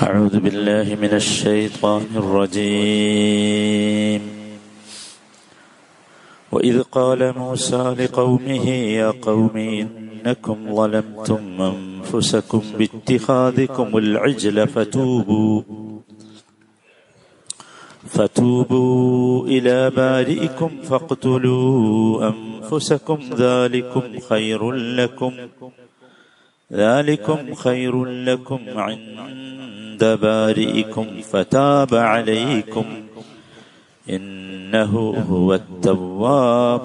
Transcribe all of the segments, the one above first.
أعوذ بالله من الشيطان الرجيم. وإذ قال موسى لقومه يا قوم إنكم ظلمتم أنفسكم باتخاذكم العجل فتوبوا. فتوبوا إلى بارئكم فاقتلوا أنفسكم ذلكم خير لكم ذلكم خير لكم عند بارئكم فتاب عليكم إنه هو التواب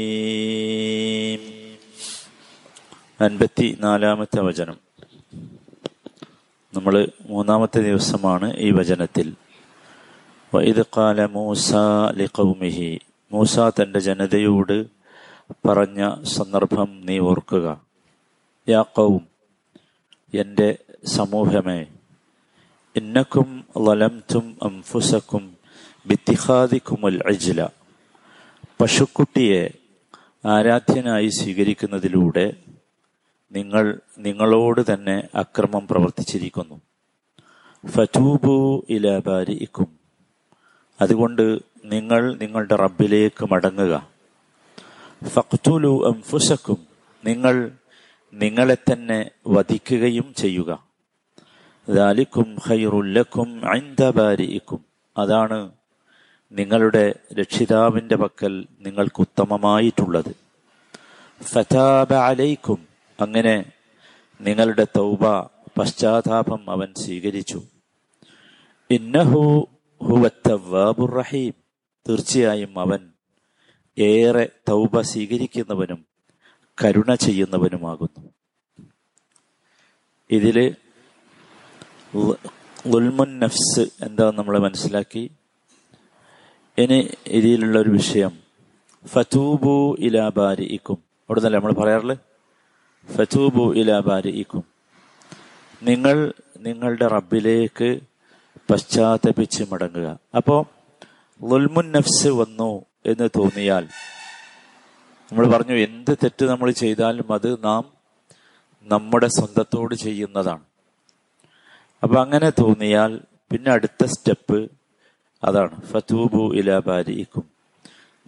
الرحيم അൻപത്തി നാലാമത്തെ വചനം നമ്മൾ മൂന്നാമത്തെ ദിവസമാണ് ഈ വചനത്തിൽ വൈദ് കാല മൂസ ലിഖൗമിഹി മൂസ തന്റെ ജനതയോട് പറഞ്ഞ സന്ദർഭം നീ ഓർക്കുക യാ കൗം എൻ്റെ സമൂഹമേ. ഇന്നക്കും ലലംതും അംഫുസക്കും ബിത്തിഹാദിക്കുമുൽ അജ്ല. പശുക്കുട്ടിയെ ആരാധ്യനായി സ്വീകരിക്കുന്നതിലൂടെ നിങ്ങൾ നിങ്ങളോട് തന്നെ അക്രമം പ്രവർത്തിച്ചിരിക്കുന്നു. ഫറ്റൂബു ഇല ബാരിക്കും അതുകൊണ്ട് നിങ്ങൾ നിങ്ങളുടെ റബ്ബിലേക്ക് മടങ്ങുക. ഫക്തുലു അംഫുസക്കും. നിങ്ങൾ നിങ്ങളെ തന്നെ വധിക്കുകയും ചെയ്യുക. അതാണ് നിങ്ങളുടെ രക്ഷിതാവിന്റെ പക്കൽ നിങ്ങൾക്ക് ഉത്തമമായിട്ടുള്ളത്. ഫതാബ അലൈക്കും അങ്ങനെ നിങ്ങളുടെ തൗബ പശ്ചാത്താപം അവൻ സ്വീകരിച്ചു. ഇന്നഹു തീർച്ചയായും അവൻ ഏറെ തൗബ സ്വീകരിക്കുന്നവനും കരുണ ചെയ്യുന്നവനുമാകുന്നു. ഇതിൽ ലുൽമുൻ നഫ്സ് എന്താ നമ്മൾ മനസ്സിലാക്കി. ഇനി ഇതിലുള്ള ഒരു വിഷയം. ഫതൂബു ഇലാ ബാരിഇക്കും. അവിടെ തന്നെ നമ്മൾ പറയാറില്ല ഫതൂബു ഇലാ ബാരിഇക്കും. നിങ്ങൾ നിങ്ങളുടെ റബ്ബിലേക്ക് പശ്ചാത്തപിച്ച് മടങ്ങുക. അപ്പോൾ ലുൽമുൻ നഫ്സ് വന്നു എന്ന് തോന്നിയാൽ നമ്മൾ പറഞ്ഞു എന്ത് തെറ്റ് നമ്മൾ ചെയ്താലും അത് നാം നമ്മുടെ സ്വന്തത്തോട് ചെയ്യുന്നതാണ്. അപ്പൊ അങ്ങനെ തോന്നിയാൽ പിന്നെ അടുത്ത സ്റ്റെപ്പ് അതാണ്. ഫതൂബു ഇല ബാരിക്കും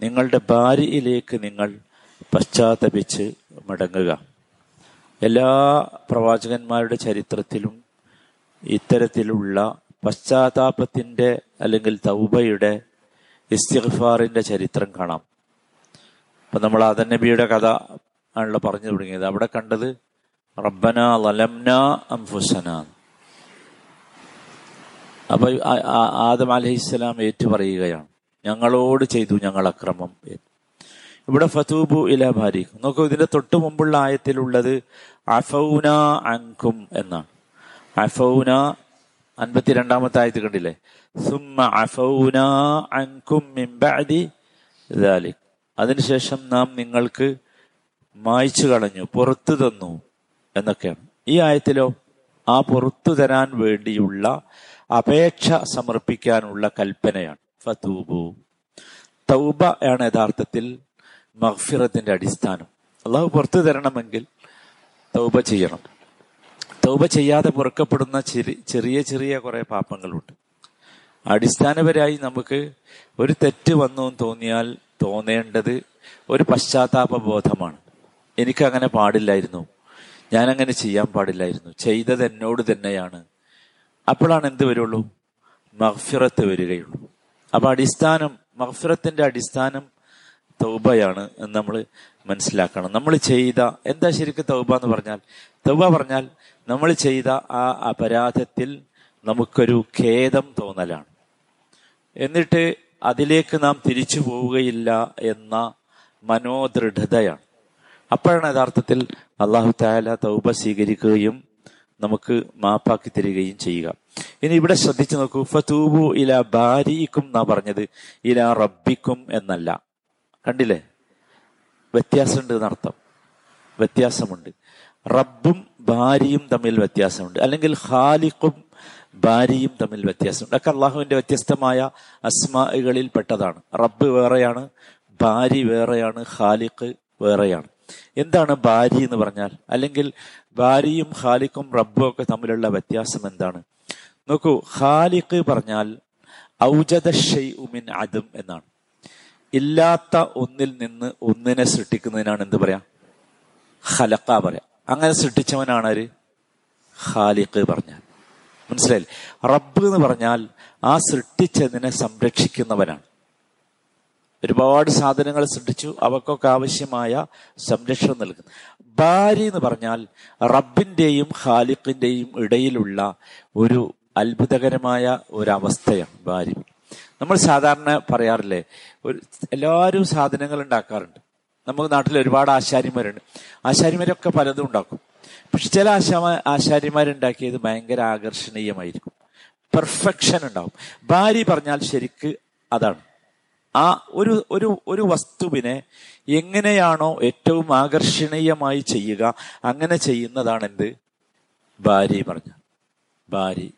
നിങ്ങളുടെ ഭാര്യയിലേക്ക് നിങ്ങൾ പശ്ചാത്തപിച്ച് മടങ്ങുക. എല്ലാ പ്രവാചകന്മാരുടെ ചരിത്രത്തിലും ഇത്തരത്തിലുള്ള പശ്ചാത്താപത്തിന്റെ അല്ലെങ്കിൽ തൗബയുടെ ഇസ്തിഗ്ഫാറിന്റെ ചരിത്രം കാണാം. അപ്പൊ നമ്മൾ ആദൻ നബിയുടെ കഥ ആണല്ലോ പറഞ്ഞു തുടങ്ങിയത്. അവിടെ കണ്ടത് റബ്ബന ലലംന അംഫുസന. അപ്പൊ ആദം അലഹിസ്സലാം ഏറ്റു പറയുകയാണ് ഞങ്ങളോട് ചെയ്തു ഞങ്ങൾ അക്രമം ഇവിടെ ഫതൂബു ഇല ഭാരി നോക്കൂ ഇതിന്റെ തൊട്ടു മുമ്പുള്ള ആയത്തിലുള്ളത് അഫൗന അങ്കും എന്നാണ്. അഫൗന അൻപത്തിരണ്ടാമത്തെ ആയത്ത് കണ്ടില്ലേ? സുമ അഫൗന ദാലിക്. അതിനുശേഷം നാം നിങ്ങൾക്ക് മായ്ച്ചു കളഞ്ഞു പുറത്തു തന്നു എന്നൊക്കെയാണ്. ഈ ആയത്തിലോ ആ പുറത്തു തരാൻ വേണ്ടിയുള്ള അപേക്ഷ സമർപ്പിക്കാനുള്ള കൽപ്പനയാണ്. ഫതൂബു. തൗബ ആണ് യഥാർത്ഥത്തിൽ മഹ്ഫിറത്തിന്റെ അടിസ്ഥാനം. അള്ളാഹു പുറത്തു തരണമെങ്കിൽ തൗബ ചെയ്യണം. തൗബ ചെയ്യാതെ പുറക്കപ്പെടുന്ന ചെറിയ ചെറിയ കുറെ പാപങ്ങളുണ്ട്. അടിസ്ഥാനപരമായി നമുക്ക് ഒരു തെറ്റ് വന്നു തോന്നിയാൽ തോന്നേണ്ടത് ഒരു പശ്ചാത്താപ ബോധമാണ് എനിക്കങ്ങനെ പാടില്ലായിരുന്നു. ഞാനങ്ങനെ ചെയ്യാൻ പാടില്ലായിരുന്നു. ചെയ്തത് എന്നോട് തന്നെയാണ്. അപ്പോഴാണ് എന്ത് വരുള്ളൂ? മഹ്ഫിറത്ത് വരികയുള്ളൂ. അപ്പൊ അടിസ്ഥാനം മഹ്ഫിറത്തിന്റെ അടിസ്ഥാനം തൗബയാണ് എന്ന് നമ്മൾ മനസ്സിലാക്കണം. നമ്മൾ ചെയ്ത എന്താ ശരിക്കും തൗബ എന്ന് പറഞ്ഞാൽ? തൗബ പറഞ്ഞാൽ നമ്മൾ ചെയ്ത ആ അപരാധത്തിൽ നമുക്കൊരു ഖേദം തോന്നലാണ്. എന്നിട്ട് അതിലേക്ക് നാം തിരിച്ചു പോവുകയില്ല എന്ന മനോദൃഢതയാണ്. അപ്പോഴാണ് യഥാർത്ഥത്തിൽ അള്ളാഹു താല തൗബ സ്വീകരിക്കുകയും നമുക്ക് മാപ്പാക്കി തരികയും ചെയ്യുക. ഇനി ഇവിടെ ശ്രദ്ധിച്ചു നോക്കൂ. ഫതൂബു ഇല ബാരിക്കും എന്നാ പറഞ്ഞത്. ഇല റബ്ബിക്കും എന്നല്ല. കണ്ടില്ലേ? വ്യത്യാസമുണ്ട് എന്നർത്ഥം വ്യത്യാസമുണ്ട്. റബ്ബും ഭാര്യയും തമ്മിൽ വ്യത്യാസമുണ്ട്. അല്ലെങ്കിൽ ഖാലിഖും ഭാര്യയും തമ്മിൽ വ്യത്യാസമുണ്ട്. ഒക്കെ അള്ളാഹുവിന്റെ വ്യത്യസ്തമായ അസ്മാകളിൽ പെട്ടതാണ് റബ്ബ് വേറെയാണ് ഭാര്യ വേറെയാണ് ഖാലിഖ് വേറെയാണ്. എന്താണ് ബാരി എന്ന് പറഞ്ഞാൽ? അല്ലെങ്കിൽ ബാരിയും ഖാലിക്കും റബ്ബും ഒക്കെ തമ്മിലുള്ള വ്യത്യാസം എന്താണ്? നോക്കൂ ഖാലിഖ് പറഞ്ഞാൽ ഔജദ മിൻ അതും എന്നാണ്. ഇല്ലാത്ത ഒന്നിൽ നിന്ന് ഒന്നിനെ സൃഷ്ടിക്കുന്നതിനാണ് എന്ത് പറയാ? ഖലക്ക പറയാ. അങ്ങനെ സൃഷ്ടിച്ചവനാണ് ആര്? ഖാലിഖ് പറഞ്ഞാൽ. മനസ്സിലായില്ലേ? റബ്ബ് എന്ന് പറഞ്ഞാൽ ആ സൃഷ്ടിച്ചതിനെ സംരക്ഷിക്കുന്നവനാണ്. ഒരുപാട് സാധനങ്ങൾ സൃഷ്ടിച്ചു അവക്കൊക്കെ ആവശ്യമായ സംരക്ഷണം നൽകുന്നു. ഭാര്യ എന്ന് പറഞ്ഞാൽ റബ്ബിന്റെയും ഖാലിഖിന്റെയും ഇടയിലുള്ള ഒരു അത്ഭുതകരമായ ഒരവസ്ഥയാണ് ഭാര്യ. നമ്മൾ സാധാരണ പറയാറില്ലേ ഒരു എല്ലാവരും സാധനങ്ങൾ ഉണ്ടാക്കാറുണ്ട്. നമുക്ക് നാട്ടിൽ ഒരുപാട് ആശാരിമാരുണ്ട്. ആശാരിമാരൊക്കെ പലതും ഉണ്ടാക്കും. പക്ഷെ ചില ആശാ ആശാരിമാരുണ്ടാക്കിയത് ഭയങ്കര ആകർഷണീയമായിരിക്കും. പെർഫെക്ഷൻ ഉണ്ടാകും ഭാര്യ പറഞ്ഞാൽ ശരിക്ക് അതാണ്. ആ ഒരു ഒരു ഒരു വസ്തുവിനെ എങ്ങനെയാണോ ഏറ്റവും ആകർഷണീയമായി ചെയ്യുക അങ്ങനെ ചെയ്യുന്നതാണ് എന്ത് ഭാര്യ പറഞ്ഞ. ഭാര്യ.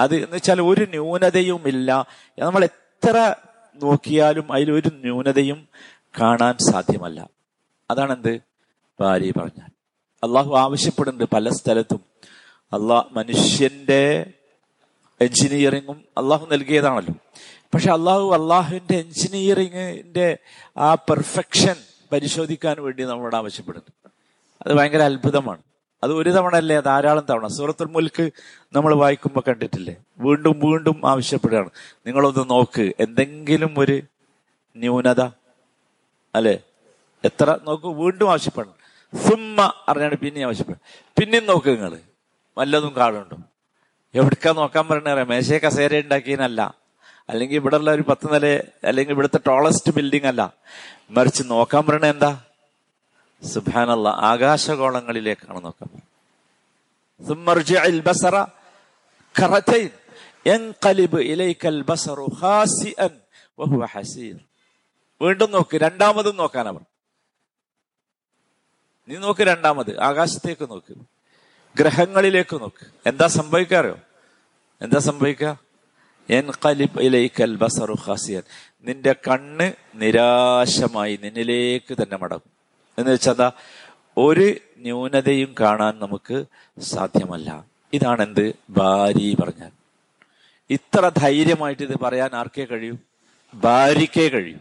അത് എന്ന് വെച്ചാൽ ഒരു ന്യൂനതയും ഇല്ല നമ്മൾ എത്ര നോക്കിയാലും അതിലൊരു ന്യൂനതയും കാണാൻ സാധ്യമല്ല. അതാണെന്ത്? ഭാര്യ പറഞ്ഞാൽ. അള്ളാഹു ആവശ്യപ്പെടുന്നുണ്ട് പല സ്ഥലത്തും. അള്ളാഹ് മനുഷ്യന്റെ എഞ്ചിനീയറിങ്ങും അള്ളാഹു നൽകിയതാണല്ലോ. പക്ഷെ അള്ളാഹു അള്ളാഹുവിന്റെ എഞ്ചിനീയറിങ്ങിന്റെ ആ പെർഫെക്ഷൻ പരിശോധിക്കാൻ വേണ്ടി നമ്മളോട് ആവശ്യപ്പെടുന്നു. അത് ഭയങ്കര അത്ഭുതമാണ്. അത് ഒരു തവണ അല്ലേ ധാരാളം തവണ. സൂറത്തുൽ മുൽക്ക് നമ്മൾ വായിക്കുമ്പോൾ കണ്ടിട്ടില്ലേ? വീണ്ടും വീണ്ടും ആവശ്യപ്പെടുകയാണ്. നിങ്ങളൊന്ന് നോക്ക് എന്തെങ്കിലും ഒരു ന്യൂനത അല്ലേ? എത്ര? നോക്ക് വീണ്ടും ആവശ്യപ്പെടണം. സുമ്മ അറിഞ്ഞാണ് പിന്നെ ആവശ്യപ്പെടും പിന്നെയും നോക്ക് നിങ്ങൾ വല്ലതും കാണുന്നുണ്ടോ? എവിടേക്കാ നോക്കാൻ പറഞ്ഞ മേശയെ കസേര ഉണ്ടാക്കിയതിനല്ല അല്ലെങ്കിൽ ഇവിടെ ഉള്ള ഒരു പത്ത് നില അല്ലെങ്കിൽ ഇവിടുത്തെ ടോളസ്റ്റ് ബിൽഡിംഗ് അല്ല. മറിച്ച് നോക്കാൻ പറയണ എന്താ? സുബാനല്ല ആകാശഗോളങ്ങളിലേക്കാണ് നോക്കാൻ വീണ്ടും നോക്ക് രണ്ടാമതും നോക്കാൻ അവർ. നീ നോക്ക് രണ്ടാമത് ആകാശത്തേക്ക് നോക്ക്. ഗ്രഹങ്ങളിലേക്ക് നോക്ക്. എന്താ സംഭവിക്കാറോ എന്താ സംഭവിക്കുക നിന്റെ കണ്ണ് നിരാശമായി നിന്നിലേക്ക് തന്നെ മടങ്ങും. എന്ന് വെച്ചാൽ ഒരു ന്യൂനതയും കാണാൻ നമുക്ക് സാധ്യമല്ല. ഇതാണ് എന്ത് ഭാര്യ പറഞ്ഞാൽ. ഇത്ര ധൈര്യമായിട്ട് ഇത് പറയാൻ ആർക്കേ കഴിയൂ? ഭാര്യക്കേ കഴിയൂ.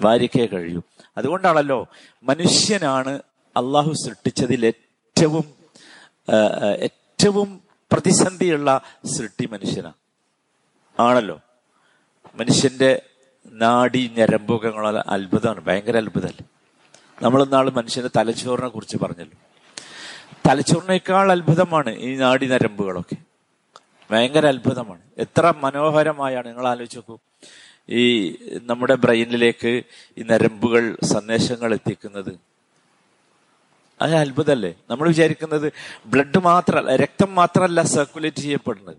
ഭാര്യക്കേ കഴിയൂ. അതുകൊണ്ടാണല്ലോ മനുഷ്യനാണ് അള്ളാഹു സൃഷ്ടിച്ചതിൽ ഏറ്റവും ഏറ്റവും പ്രതിസന്ധിയുള്ള സൃഷ്ടി മനുഷ്യനാണ്. ആണല്ലോ. മനുഷ്യന്റെ നാടി ഞരമ്പൊക്കെ അത്ഭുതമാണ്. ഭയങ്കര അത്ഭുതമല്ലേ നമ്മൾ നാൾ മനുഷ്യന്റെ തലച്ചോറിനെ കുറിച്ച് പറഞ്ഞല്ലോ. തലച്ചോറിനേക്കാൾ അത്ഭുതമാണ് ഈ നാടി നരമ്പുകളൊക്കെ ഭയങ്കര അത്ഭുതമാണ്. എത്ര മനോഹരമായാണ് നിങ്ങൾ ആലോചിച്ച് നോക്കൂ. ഈ നമ്മുടെ ബ്രെയിനിലേക്ക് ഈ നരമ്പുകൾ സന്ദേശങ്ങൾ എത്തിക്കുന്നത്. അത് അത്ഭുതമല്ലേ? നമ്മൾ വിചാരിക്കുന്നത് ബ്ലഡ് മാത്രമല്ല രക്തം മാത്രമല്ല സർക്കുലേറ്റ് ചെയ്യപ്പെടുന്നത്.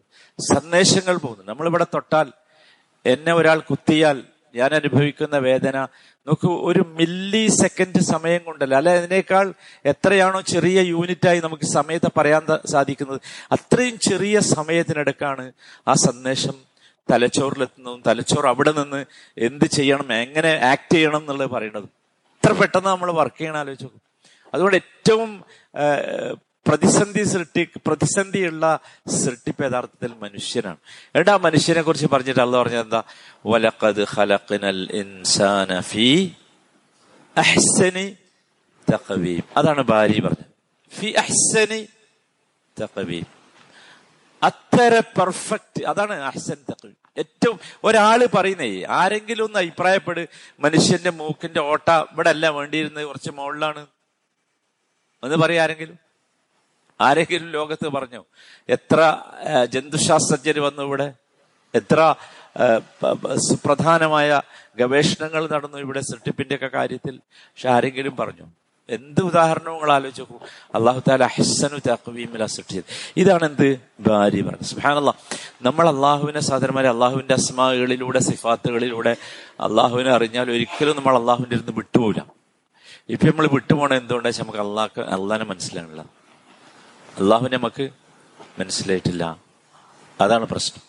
സന്ദേശങ്ങൾ പോകുന്നു. നമ്മളിവിടെ തൊട്ടാൽ എന്നെ ഒരാൾ കുത്തിയാൽ ഞാൻ അനുഭവിക്കുന്ന വേദന നോക്കൂ ഒരു മില്ലി സെക്കൻഡ് സമയം കൊണ്ടല്ല? അല്ലെ അതിനേക്കാൾ എത്രയാണോ ചെറിയ യൂണിറ്റായി നമുക്ക് സമയത്തെ പറയാൻ സാധിക്കുന്നത്. അത്രയും ചെറിയ സമയത്തിനടുക്കാണ് ആ സന്ദേശം തലച്ചോറിലെത്തുന്നതും തലച്ചോർ അവിടെ നിന്ന് എന്ത് ചെയ്യണം എങ്ങനെ ആക്ട് ചെയ്യണം എന്നുള്ളത് പറയുന്നത്. എത്ര പെട്ടെന്ന് നമ്മൾ വർക്ക് ചെയ്യണം ആലോചിച്ചു അതുകൊണ്ട് ഏറ്റവും പ്രതിസന്ധി സൃഷ്ടി പ്രതിസന്ധിയുള്ള സൃഷ്ടിപ്പ് യഥാർത്ഥത്തിൽ മനുഷ്യനാണ്. ആ മനുഷ്യനെ കുറിച്ച് പറഞ്ഞിട്ട് അല്ല പറഞ്ഞത് എന്താ? വലക്കത് ഹലക്കിനൽ ഇൻസാന അഹ്സനി തഖവീം. അതാണ് ഭാര്യ പറഞ്ഞത്. ഫി അഹ്സനി തഖവീം. അത്ര പെർഫെക്റ്റ് അതാണ് അഹ്സൻ തഖവീം. ഏറ്റവും ഒരാൾ പറയുന്നേ ആരെങ്കിലും ഒന്ന് അഭിപ്രായപ്പെട് മനുഷ്യന്റെ മൂക്കിന്റെ ഓട്ട ഇവിടെ അല്ല വേണ്ടിയിരുന്നത് കുറച്ച് മുകളിലാണ്. എന്ന് പറയാ ആരെങ്കിലും? ആരെങ്കിലും ലോകത്ത് പറഞ്ഞു എത്ര ജന്തുശാസ്ത്രജ്ഞർ വന്നു ഇവിടെ? എത്ര സുപ്രധാനമായ ഗവേഷണങ്ങൾ നടന്നു ഇവിടെ സൃഷ്ടിപ്പിന്റെ ഒക്കെ കാര്യത്തിൽ? പക്ഷെ ആരെങ്കിലും പറഞ്ഞു എന്ത് ഉദാഹരണങ്ങൾ ആലോചിച്ച് നോക്കൂ. അള്ളാഹു താല ഹസ്സനു തഖവീമില സൃഷ്ടിച്ചത്. ഇതാണ് എന്ത് ഭാര്യ പറഞ്ഞത്. സുഹാനല്ല നമ്മൾ അള്ളാഹുവിനെ സാധനമാരെ അള്ളാഹുവിന്റെ അസ്മാകളിലൂടെ സിഫാത്തുകളിലൂടെ അള്ളാഹുവിനെ അറിഞ്ഞാൽ ഒരിക്കലും നമ്മൾ അള്ളാഹുവിന്റെ ഇരുന്ന് വിട്ടുപോകില്ല ഇപ്പൊ നമ്മൾ വിട്ടുപോണ എന്തുകൊണ്ടാ നമുക്ക് അള്ളാഹ് അള്ളാഹിനെ മനസ്സിലാണല്ലോ അള്ളാഹുവിനെ നമുക്ക് മനസ്സിലായിട്ടില്ല. അതാണ് പ്രശ്നം.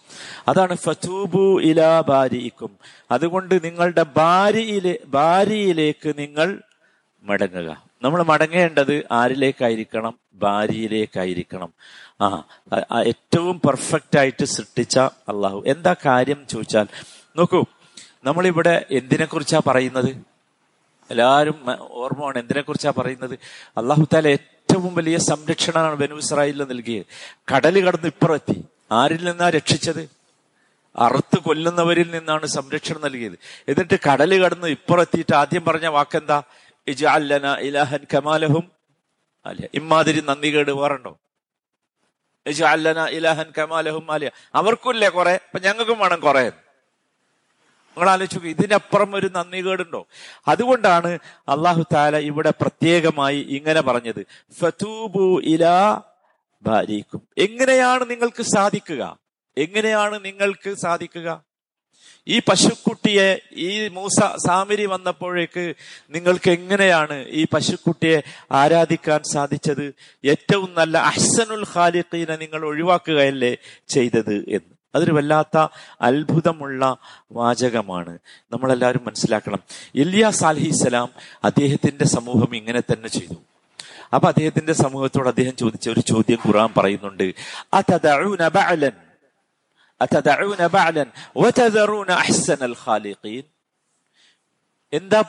അതാണ് ഫതൂബു ഇലാ ബാരിയിക്കും അതുകൊണ്ട് നിങ്ങളുടെ ഭാര്യയിലെ ഭാര്യയിലേക്ക് നിങ്ങൾ മടങ്ങുക. നമ്മൾ മടങ്ങേണ്ടത് ആരിലേക്കായിരിക്കണം? ഭാര്യയിലേക്കായിരിക്കണം ആ ഏറ്റവും പെർഫെക്റ്റ് ആയിട്ട് സൃഷ്ടിച്ച അള്ളാഹു. എന്താ കാര്യം ചോദിച്ചാൽ നോക്കൂ നമ്മളിവിടെ എന്തിനെ കുറിച്ചാ പറയുന്നത്? എല്ലാവരും ഓർമ്മമാണ് ഓർമ്മ എന്തിനെ കുറിച്ചാ പറയുന്നത്? അള്ളാഹു താല ഏറ്റവും വലിയ സംരക്ഷണമാണ് ബനു ഇസ്രായേലിന് നൽകിയത്. കടൽ കടന്ന് ഇപ്പുറത്തി ആരിൽ നിന്നാ രക്ഷിച്ചത്? അറുത്ത് കൊല്ലുന്നവരിൽ നിന്നാണ് സംരക്ഷണം നൽകിയത്. എന്നിട്ട് കടൽ കടന്ന് ഇപ്പുറത്തിയിട്ട് ആദ്യം പറഞ്ഞ വാക്കെന്താ? ഇജഅല്ലന ഇലാഹൻ കമാലഹും. അല്ല ഇമാതിരി നന്ദികേട് വേറുണ്ടോ? ഇജഅല്ലന ഇലാഹൻ കമാലഹും അല്ല അവർക്കുമില്ലേ കുറെ? അപ്പൊ ഞങ്ങൾക്കും വേണം കുറെ. നിങ്ങൾ ആലോചിച്ചു ഇതിനപ്പുറം ഒരു നന്ദികേടുണ്ടോ? അതുകൊണ്ടാണ് അള്ളാഹു താല ഇവിടെ പ്രത്യേകമായി ഇങ്ങനെ പറഞ്ഞത്. ഫതൂബു ഇലാ ഭാര്യക്കും എങ്ങനെയാണ് നിങ്ങൾക്ക് സാധിക്കുക? എങ്ങനെയാണ് നിങ്ങൾക്ക് സാധിക്കുക? ഈ പശുക്കുട്ടിയെ ഈ മൂസ സാമിരി വന്നപ്പോഴേക്ക് നിങ്ങൾക്ക് എങ്ങനെയാണ് ഈ പശുക്കുട്ടിയെ ആരാധിക്കാൻ സാധിച്ചത്? ഏറ്റവും നല്ല അഹ്സനുൽ ഖാലിഖീനെ നിങ്ങൾ ഒഴിവാക്കുകയല്ലേ ചെയ്തത് എന്ന്. അതൊരു വല്ലാത്ത അത്ഭുതമുള്ള വാചകമാണ്. നമ്മളെല്ലാവരും മനസ്സിലാക്കണം. ഇല്യാസ് അലഹിസലാം അദ്ദേഹത്തിന്റെ സമൂഹം ഇങ്ങനെ തന്നെ ചെയ്തു. അപ്പൊ അദ്ദേഹത്തിന്റെ സമൂഹത്തോട് അദ്ദേഹം ചോദിച്ച ഒരു ചോദ്യം ഖുറാൻ പറയുന്നുണ്ട്. എന്താ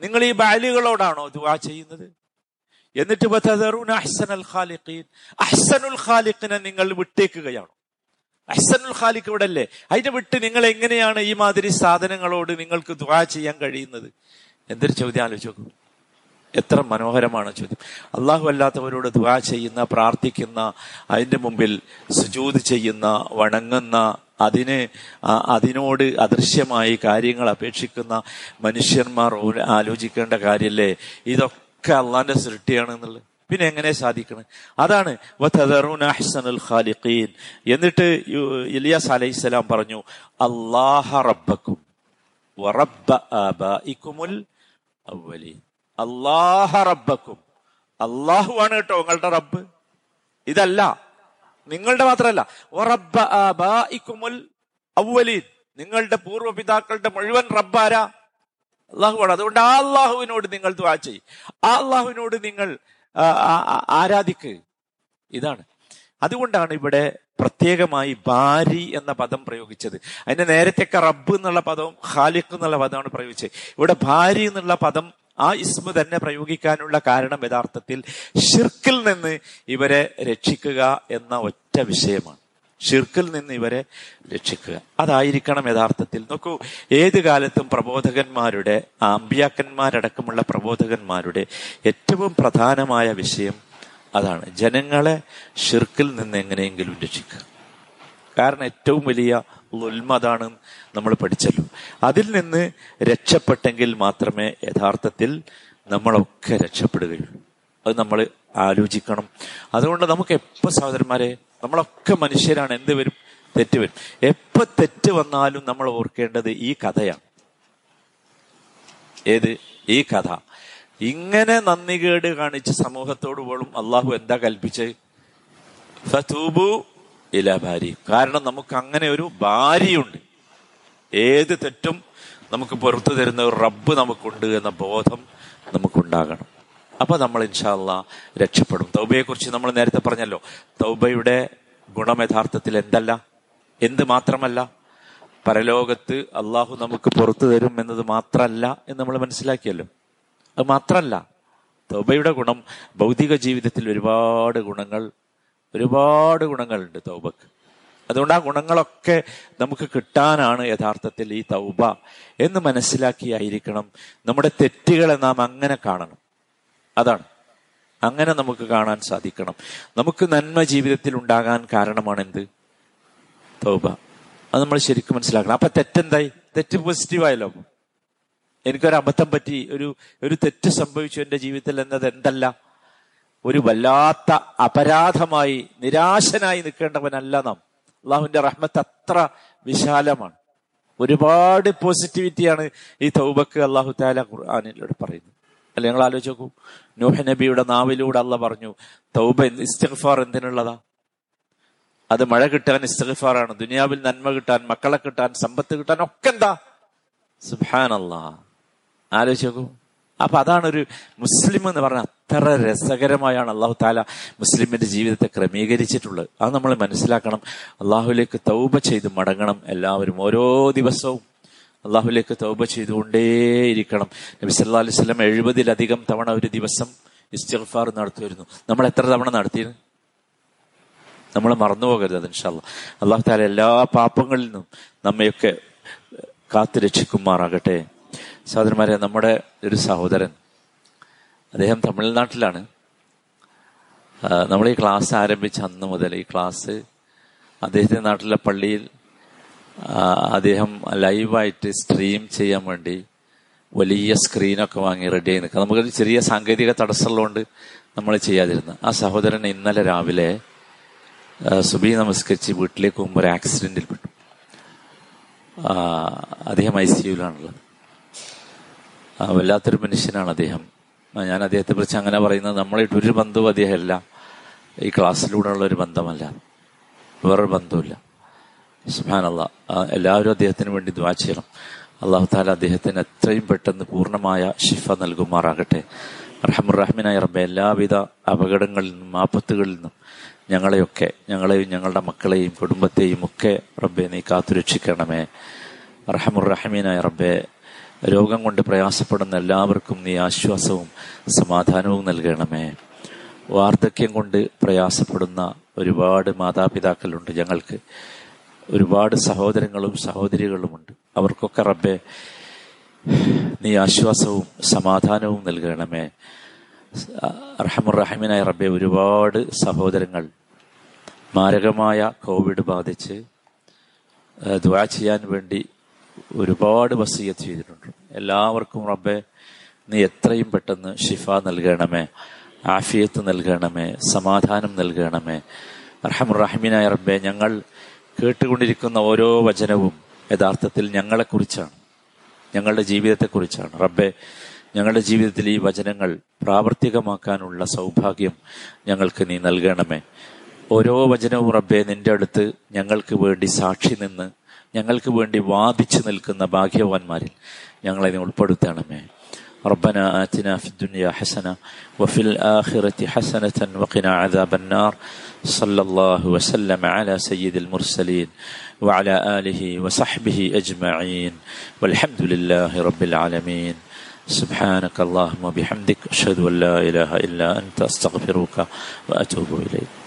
നിങ്ങൾ ഈ ബഅലുകളോടാണോ ദുആ ചെയ്യുന്നത്? എന്നിട്ട് അഹ്സനുൽ ഖാലിഖിനെ നിങ്ങൾ വിട്ടേക്കുകയാണോ? അഹ്സനുൽ ഖാലിക്ക് ഇവിടെ അല്ലേ അതിനെ വിട്ട് നിങ്ങൾ എങ്ങനെയാണ് ഈ മാതിരി സാധനങ്ങളോട് നിങ്ങൾക്ക് ദുആ ചെയ്യാൻ കഴിയുന്നത്? എന്തൊരു ചോദ്യം ആലോചിച്ചു എത്ര മനോഹരമാണ് ചോദ്യം. അള്ളാഹു അല്ലാത്തവരോട് ദുആ ചെയ്യുന്ന പ്രാർത്ഥിക്കുന്ന അതിന്റെ മുമ്പിൽ സുജൂത് ചെയ്യുന്ന വണങ്ങുന്ന അതിന് അതിനോട് അദൃശ്യമായി കാര്യങ്ങൾ അപേക്ഷിക്കുന്ന മനുഷ്യന്മാർ ആലോചിക്കേണ്ട കാര്യല്ലേ? ഇതൊക്കെ അള്ളാന്റെ സൃഷ്ടിയാണ് എന്നുള്ളത് പിന്നെ എങ്ങനെ സാധിക്കണം? അതാണ് ഖാലിഖീൻ. എന്നിട്ട് ഇലിയാസ് അലൈഹിസ്സലാം പറഞ്ഞു അല്ലാഹ റബ്ബക്കും അള്ളാഹ റബ്ബക്കും. അള്ളാഹു ആണ് കേട്ടോ നിങ്ങളുടെ റബ്ബ്. ഇതല്ല. നിങ്ങളുടെ മാത്രമല്ല അവലീൻ നിങ്ങളുടെ പൂർവപിതാക്കളുടെ മുഴുവൻ റബ്ബാരാ അള്ളാഹുവാണ് അതുകൊണ്ട് ആ അള്ളാഹുവിനോട് നിങ്ങൾ ദ്വാ ചെയ്യും. ആ അള്ളാഹുവിനോട് നിങ്ങൾ ആരാധിക്ക്. ഇതാണ്. അതുകൊണ്ടാണ് ഇവിടെ പ്രത്യേകമായി ബാരി എന്ന പദം പ്രയോഗിച്ചത്. അതിന്റെ നേരത്തെയൊക്കെ റബ്ബ് എന്നുള്ള പദവും ഖാലിഖ് എന്നുള്ള പദമാണ് പ്രയോഗിച്ചത്. ഇവിടെ ഭാരി എന്നുള്ള പദം ആ ഇസ്മു തന്നെ പ്രയോഗിക്കാനുള്ള കാരണം യഥാർത്ഥത്തിൽ ഷിർക്കിൽ നിന്ന് ഇവരെ രക്ഷിക്കുക എന്ന ഒറ്റ വിഷയമാണ്. ഷിർക്കിൽ നിന്ന് ഇവരെ രക്ഷിക്കുക. അതായിരിക്കണം യഥാർത്ഥത്തിൽ. നോക്കൂ ഏത് കാലത്തും പ്രബോധകന്മാരുടെ അമ്പിയാക്കന്മാരടക്കമുള്ള പ്രബോധകന്മാരുടെ ഏറ്റവും പ്രധാനമായ വിഷയം അതാണ് ജനങ്ങളെ ഷിർക്കിൽ നിന്ന് എങ്ങനെയെങ്കിലും രക്ഷിക്കുക. കാരണം ഏറ്റവും വലിയ ഉൽമതാണ് നമ്മൾ പഠിച്ചല്ലോ. അതിൽ നിന്ന് രക്ഷപ്പെട്ടെങ്കിൽ മാത്രമേ യഥാർത്ഥത്തിൽ നമ്മളൊക്കെ രക്ഷപ്പെടുകയുള്ളൂ. അത് നമ്മൾ ആലോചിക്കണം. അതുകൊണ്ട് നമുക്ക് എപ്പോ സഹോദരന്മാരെ നമ്മളൊക്കെ മനുഷ്യരാണ് എന്ത് വരും? തെറ്റ് വരും. എപ്പോ തെറ്റ് വന്നാലും നമ്മൾ ഓർക്കേണ്ടത് ഈ കഥയാണ്. ഏത്? ഈ കഥ. ഇങ്ങനെ നന്ദികേട് കാണിച്ച് സമൂഹത്തോട് പോലും അള്ളാഹു എന്താ കൽപ്പിച്ചത് ഫതൂബു ഇല ഭാര്യ കാരണം നമുക്ക് അങ്ങനെ ഒരു ഭാര്യയുണ്ട്. ഏത് തെറ്റും നമുക്ക് പുറത്തു തരുന്ന ഒരു റബ്ബ് നമുക്കുണ്ട് എന്ന ബോധം നമുക്കുണ്ടാകണം. അപ്പൊ നമ്മൾ ഇൻഷാല്ല രക്ഷപ്പെടും. തൗബയെ കുറിച്ച് നമ്മൾ നേരത്തെ പറഞ്ഞല്ലോ. തൗബയുടെ ഗുണം യഥാർത്ഥത്തിൽ എന്തല്ല? എന്ത് മാത്രമല്ല? പരലോകത്ത് അള്ളാഹു നമുക്ക് പുറത്തു തരും എന്നത് മാത്രമല്ല എന്ന് നമ്മൾ മനസ്സിലാക്കിയല്ലോ. അത് മാത്രമല്ല തൗബയുടെ ഗുണം ഭൗതിക ജീവിതത്തിൽ ഒരുപാട് ഗുണങ്ങൾ ഒരുപാട് ഗുണങ്ങളുണ്ട് തൗബക്ക്. അതുകൊണ്ട് ആ ഗുണങ്ങളൊക്കെ നമുക്ക് കിട്ടാനാണ് യഥാർത്ഥത്തിൽ ഈ തൗബ. എന്ന് മനസ്സിലാക്കിയായിരിക്കണം. നമ്മുടെ തെറ്റുകളെ നാം അങ്ങനെ കാണണം. അതാണ്. അങ്ങനെ നമുക്ക് കാണാൻ സാധിക്കണം. നമുക്ക് നന്മ ജീവിതത്തിൽ ഉണ്ടാകാൻ കാരണമാണ് എന്ത് തൗബ. അത് നമ്മൾ ശരിക്കും മനസ്സിലാക്കണം. അപ്പൊ തെറ്റെന്തായി? തെറ്റ് പോസിറ്റീവായല്ലോ എനിക്കൊരു അബദ്ധം പറ്റി ഒരു ഒരു തെറ്റ് സംഭവിച്ചു എന്റെ ജീവിതത്തിൽ എന്നത് എന്തല്ല? ഒരു വല്ലാത്ത അപരാധമായി നിരാശനായി നിൽക്കേണ്ടവനല്ല നാം. അള്ളാഹുവിന്റെ റഹ്മത്ത് അത്ര വിശാലമാണ്. ഒരുപാട് പോസിറ്റിവിറ്റിയാണ് ഈ തൗബക്ക് അള്ളാഹു താല ഖുർആാനിലൂടെ പറയുന്നത്. അല്ലെ നിങ്ങൾ ആലോചിച്ച് നോക്കൂ. നൂഹ് നബിയുടെ നാവിലൂടെ അല്ല പറഞ്ഞു തൗബ ഇസ്തിഗ്ഫാർ എന്തിനുള്ളതാ? അത് മഴ കിട്ടാൻ ഇസ്തിഗ്ഫാറാണ് ദുനിയാവിൽ നന്മ കിട്ടാൻ മക്കളെ കിട്ടാൻ സമ്പത്ത് കിട്ടാൻ ഒക്കെ എന്താ? സുഹാൻ ആലോചിച്ച് നോക്കൂ. അപ്പൊ അതാണ് ഒരു മുസ്ലിം എന്ന് പറഞ്ഞാൽ അത്ര രസകരമായാണ് അള്ളാഹു താല മുസ്ലിമിന്റെ ജീവിതത്തെ ക്രമീകരിച്ചിട്ടുള്ളത്. അത് നമ്മൾ മനസ്സിലാക്കണം. അള്ളാഹുലേക്ക് തൗബ ചെയ്ത് മടങ്ങണം എല്ലാവരും ഓരോ ദിവസവും. അള്ളാഹുലേക്ക് തൗബ ചെയ്തുകൊണ്ടേയിരിക്കണം. നബി സല്ലാ അലൈഹി സ്വലം എഴുപതിലധികം തവണ ഒരു ദിവസം ഇസ്തിഗ്ഫാർ നടത്തുമായിരുന്നു നമ്മൾ എത്ര തവണ നടത്തിയിരുന്നു നമ്മൾ മറന്നു പോകരുത് അത് ഇൻഷാല്ല അള്ളാഹു താല എല്ലാ പാപങ്ങളിൽ നിന്നും നമ്മയൊക്കെ കാത്തു രക്ഷിക്കുമാറാകട്ടെ. സഹോദരന്മാരെ നമ്മുടെ ഒരു സഹോദരൻ അദ്ദേഹം തമിഴ്നാട്ടിലാണ്. നമ്മൾ ഈ ക്ലാസ് ആരംഭിച്ച അന്ന് മുതൽ ഈ ക്ലാസ് അദ്ദേഹത്തിന്റെ നാട്ടിലെ പള്ളിയിൽ അദ്ദേഹം ലൈവായിട്ട് സ്ട്രീം ചെയ്യാൻ വേണ്ടി വലിയ സ്ക്രീനൊക്കെ വാങ്ങി റെഡി ആയി നിൽക്കുക നമുക്കൊരു ചെറിയ സാങ്കേതിക തടസ്സമുള്ളതുകൊണ്ട് നമ്മൾ ചെയ്യാതിരുന്നു. ആ സഹോദരൻ ഇന്നലെ രാവിലെ സുബി നമസ്കരിച്ച് വീട്ടിലേക്ക് പോകുമ്പോൾ ഒരു ആക്സിഡന്റിൽ പെട്ടു. അദ്ദേഹം ഐ സി യുവിലാണുള്ളത്. വല്ലാത്തൊരു മനുഷ്യനാണ് അദ്ദേഹം. ഞാൻ അദ്ദേഹത്തെ കുറിച്ച് അങ്ങനെ പറയുന്നത് നമ്മളായിട്ട് ഒരു ബന്ധവും അദ്ദേഹമല്ല ഈ ക്ലാസ്സിലൂടെയുള്ള ഒരു ബന്ധമല്ല. വേറൊരു ബന്ധവുമില്ല. സുഹാനല്ല എല്ലാവരും അദ്ദേഹത്തിന് വേണ്ടി ദ്വാ ചെയ്യണം. അള്ളാഹു താല അദ്ദേഹത്തിന് എത്രയും പെട്ടെന്ന് പൂർണമായ ഷിഫ നൽകുമാറാകട്ടെ. റഹമുറഹ്മിനായ റബ്ബെ എല്ലാവിധ അപകടങ്ങളിൽ നിന്നും ആപത്തുകളിൽ നിന്നും ഞങ്ങളെയൊക്കെ ഞങ്ങളെയും ഞങ്ങളുടെ മക്കളെയും കുടുംബത്തെയും ഒക്കെ റബ്ബെ നീ കാത്തുരക്ഷിക്കണമേ. റഹമുറഹ്മീനായ റബ്ബെ രോഗം കൊണ്ട് പ്രയാസപ്പെടുന്ന എല്ലാവർക്കും നീ ആശ്വാസവും സമാധാനവും നൽകണമേ. വാർദ്ധക്യം കൊണ്ട് പ്രയാസപ്പെടുന്ന ഒരുപാട് മാതാപിതാക്കളുണ്ട് ഞങ്ങൾക്ക്. ഒരുപാട് സഹോദരങ്ങളും സഹോദരികളുമുണ്ട്. അവർക്കൊക്കെ റബ്ബെ നീ ആശ്വാസവും സമാധാനവും നൽകണമേ. റഹമുറഹിമിനായ റബ്ബെ ഒരുപാട് സഹോദരങ്ങൾ മാരകമായ കോവിഡ് ബാധിച്ച് ദ്വാ ചെയ്യാൻ വേണ്ടി ഒരുപാട് വസീയത്ത് ചെയ്തിട്ടുണ്ട്. എല്ലാവർക്കും റബ്ബെ നീ എത്രയും പെട്ടെന്ന് ഷിഫ നൽകണമേ ആഫിയത്ത് നൽകണമേ സമാധാനം നൽകണമേ. റഹമുറഹിമിനായ റബ്ബെ ഞങ്ങൾ കേട്ടുകൊണ്ടിരിക്കുന്ന ഓരോ വചനവും യഥാർത്ഥത്തിൽ ഞങ്ങളെക്കുറിച്ചാണ് ഞങ്ങളുടെ ജീവിതത്തെക്കുറിച്ചാണ് റബ്ബെ ഞങ്ങളുടെ ജീവിതത്തിൽ ഈ വചനങ്ങൾ പ്രാവർത്തികമാക്കാനുള്ള സൗഭാഗ്യം ഞങ്ങൾക്ക് നീ നൽകണമേ ഓരോ വചനവും റബ്ബെ നിന്റെ അടുത്ത് ഞങ്ങൾക്ക് വേണ്ടി സാക്ഷി നിന്ന് ഞങ്ങൾക്ക് വേണ്ടി വാദിച്ചു നിൽക്കുന്ന ഭാഗ്യവാന്മാരിൽ ഞങ്ങളെ നീ ഉൾപ്പെടുത്തണമേ ربنا آتنا في الدنيا حسنة وفي الآخرة حسنة وقنا عذاب النار صلى الله وسلم على سيد المرسلين وعلى آله وصحبه أجمعين والحمد لله رب العالمين. سبحانك اللهم وبحمدك أشهد أن لا إله إلا أنت أستغفرك وأتوب إليك.